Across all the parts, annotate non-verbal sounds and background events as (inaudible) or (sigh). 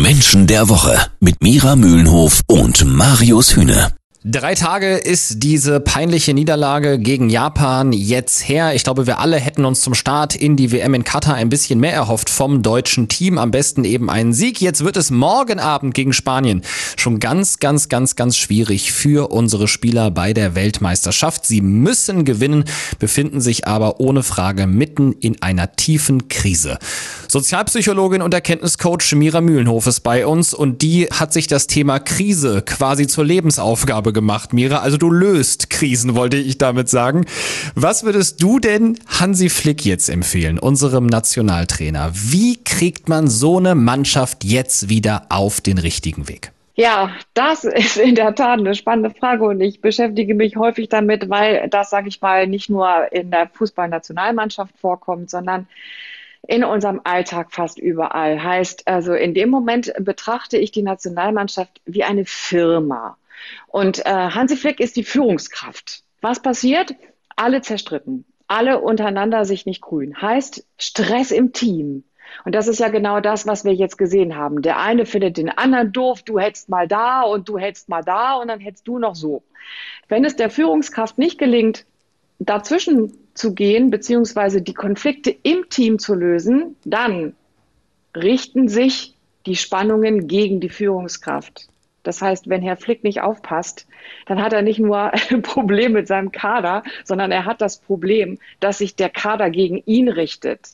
Menschen der Woche mit Mira Mühlenhof und Marius Hühne. Drei Tage ist diese peinliche Niederlage gegen Japan jetzt her. Ich glaube, wir alle hätten uns zum Start in die WM in Katar ein bisschen mehr erhofft vom deutschen Team. Am besten eben einen Sieg. Jetzt wird es morgen Abend gegen Spanien schon ganz, ganz, ganz, ganz schwierig für unsere Spieler bei der Weltmeisterschaft. Sie müssen gewinnen, befinden sich aber ohne Frage mitten in einer tiefen Krise. Sozialpsychologin und Erkenntniscoach Mira Mühlenhof ist bei uns und die hat sich das Thema Krise quasi zur Lebensaufgabe gemacht, Mira. Also du löst Krisen, wollte ich damit sagen. Was würdest du denn Hansi Flick jetzt empfehlen, unserem Nationaltrainer? Wie kriegt man so eine Mannschaft jetzt wieder auf den richtigen Weg? Ja, das (laughs) ist in der Tat eine spannende Frage und ich beschäftige mich häufig damit, weil das, sage ich mal, nicht nur in der Fußballnationalmannschaft vorkommt, sondern in unserem Alltag fast überall. Heißt also, in dem Moment betrachte ich die Nationalmannschaft wie eine Firma. Und äh, Hansi Flick ist die Führungskraft. Was passiert? Alle zerstritten, alle untereinander sich nicht grün. Heißt Stress im Team. Und das ist ja genau das, was wir jetzt gesehen haben. Der eine findet den anderen doof, du hättest mal da und du hättest mal da und dann hättest du noch so. Wenn es der Führungskraft nicht gelingt, dazwischen zu gehen, beziehungsweise die Konflikte im Team zu lösen, dann richten sich die Spannungen gegen die Führungskraft. Das heißt, wenn Herr Flick nicht aufpasst, dann hat er nicht nur (laughs) ein Problem mit seinem Kader, sondern er hat das Problem, dass sich der Kader gegen ihn richtet,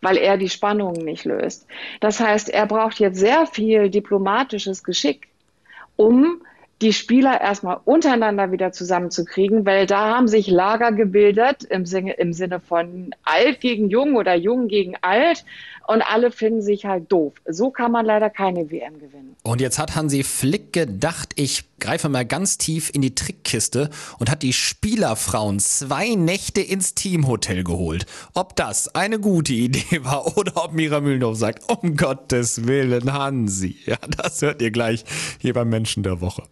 weil er die Spannungen nicht löst. Das heißt, er braucht jetzt sehr viel diplomatisches Geschick, um die Spieler erstmal untereinander wieder zusammenzukriegen, weil da haben sich Lager gebildet im Sinne, im Sinne von alt gegen jung oder jung gegen alt und alle finden sich halt doof. So kann man leider keine WM gewinnen. Und jetzt hat Hansi Flick gedacht, ich greife mal ganz tief in die Trickkiste und hat die Spielerfrauen zwei Nächte ins Teamhotel geholt. Ob das eine gute Idee war oder ob Mira Mühlenhoff sagt, um Gottes Willen, Hansi. Ja, das hört ihr gleich hier beim Menschen der Woche.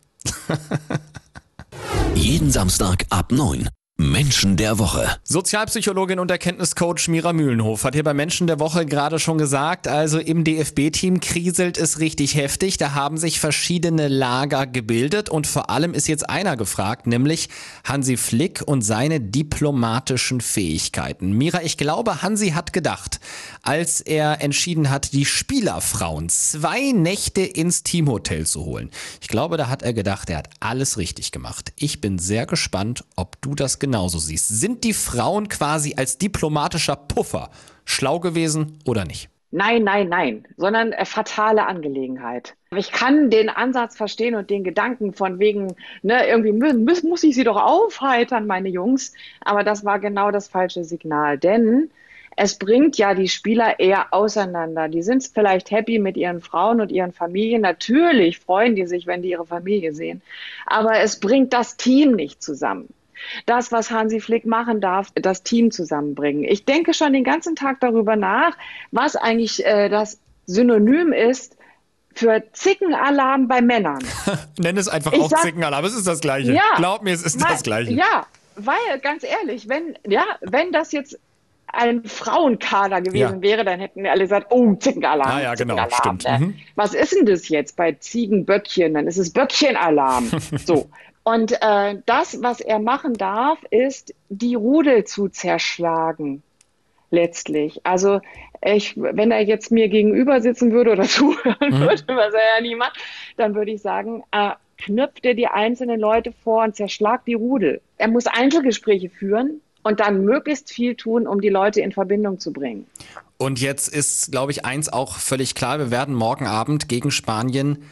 (laughs) Jeden Samstag ab 9. Menschen der Woche. Sozialpsychologin und Erkenntniscoach Mira Mühlenhof hat hier bei Menschen der Woche gerade schon gesagt, also im DFB-Team kriselt es richtig heftig. Da haben sich verschiedene Lager gebildet und vor allem ist jetzt einer gefragt, nämlich Hansi Flick und seine diplomatischen Fähigkeiten. Mira, ich glaube, Hansi hat gedacht, als er entschieden hat, die Spielerfrauen zwei Nächte ins Teamhotel zu holen. Ich glaube, da hat er gedacht, er hat alles richtig gemacht. Ich bin sehr gespannt, ob du das genauso siehst. Sind die Frauen quasi als diplomatischer Puffer schlau gewesen oder nicht? Nein, nein, nein, sondern äh, fatale Angelegenheit. Ich kann den Ansatz verstehen und den Gedanken von wegen, ne, irgendwie muss, muss ich sie doch aufheitern, meine Jungs. Aber das war genau das falsche Signal, denn es bringt ja die Spieler eher auseinander. Die sind vielleicht happy mit ihren Frauen und ihren Familien. Natürlich freuen die sich, wenn die ihre Familie sehen. Aber es bringt das Team nicht zusammen das, was Hansi Flick machen darf, das Team zusammenbringen. Ich denke schon den ganzen Tag darüber nach, was eigentlich äh, das Synonym ist für Zickenalarm bei Männern. (laughs) Nenn es einfach ich auch sag, Zickenalarm, es ist das Gleiche. Ja, Glaub mir, es ist das Gleiche. Ja, weil, ganz ehrlich, wenn, ja, wenn das jetzt ein Frauenkader gewesen ja. wäre, dann hätten wir alle gesagt, oh, Zickenalarm. Ah ja, genau, stimmt. Ne? Mhm. Was ist denn das jetzt bei Ziegenböckchen? Dann ist es Böckchenalarm. (laughs) so, und äh, das, was er machen darf, ist, die Rudel zu zerschlagen, letztlich. Also ich, wenn er jetzt mir gegenüber sitzen würde oder (laughs) zuhören mhm. würde, was er ja nie macht, dann würde ich sagen, äh, knüpft er die einzelnen Leute vor und zerschlagt die Rudel. Er muss Einzelgespräche führen und dann möglichst viel tun, um die Leute in Verbindung zu bringen. Und jetzt ist, glaube ich, eins auch völlig klar. Wir werden morgen Abend gegen Spanien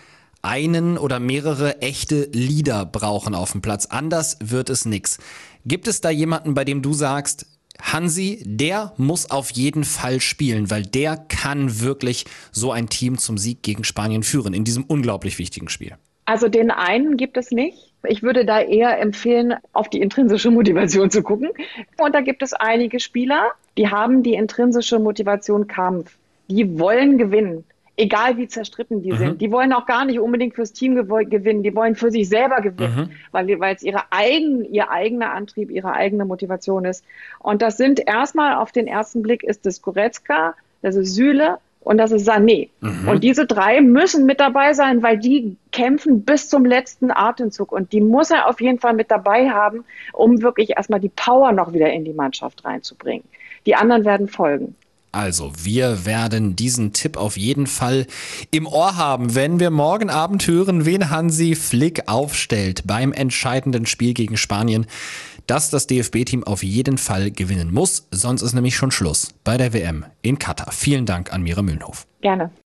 einen oder mehrere echte Leader brauchen auf dem Platz. Anders wird es nix. Gibt es da jemanden, bei dem du sagst, Hansi, der muss auf jeden Fall spielen, weil der kann wirklich so ein Team zum Sieg gegen Spanien führen in diesem unglaublich wichtigen Spiel. Also den einen gibt es nicht. Ich würde da eher empfehlen, auf die intrinsische Motivation zu gucken. Und da gibt es einige Spieler, die haben die intrinsische Motivation Kampf. Die wollen gewinnen egal wie zerstritten die mhm. sind. Die wollen auch gar nicht unbedingt fürs Team gewinnen, die wollen für sich selber gewinnen, mhm. weil, weil es ihre eigen, ihr eigener Antrieb, ihre eigene Motivation ist. Und das sind erstmal auf den ersten Blick ist es Goretzka, das ist Süle, und das ist Sané. Mhm. Und diese drei müssen mit dabei sein, weil die kämpfen bis zum letzten Atemzug. Und die muss er auf jeden Fall mit dabei haben, um wirklich erstmal die Power noch wieder in die Mannschaft reinzubringen. Die anderen werden folgen. Also, wir werden diesen Tipp auf jeden Fall im Ohr haben, wenn wir morgen Abend hören, wen Hansi Flick aufstellt beim entscheidenden Spiel gegen Spanien, dass das DFB-Team auf jeden Fall gewinnen muss, sonst ist nämlich schon Schluss bei der WM in Katar. Vielen Dank an Mira Mühlenhof. Gerne.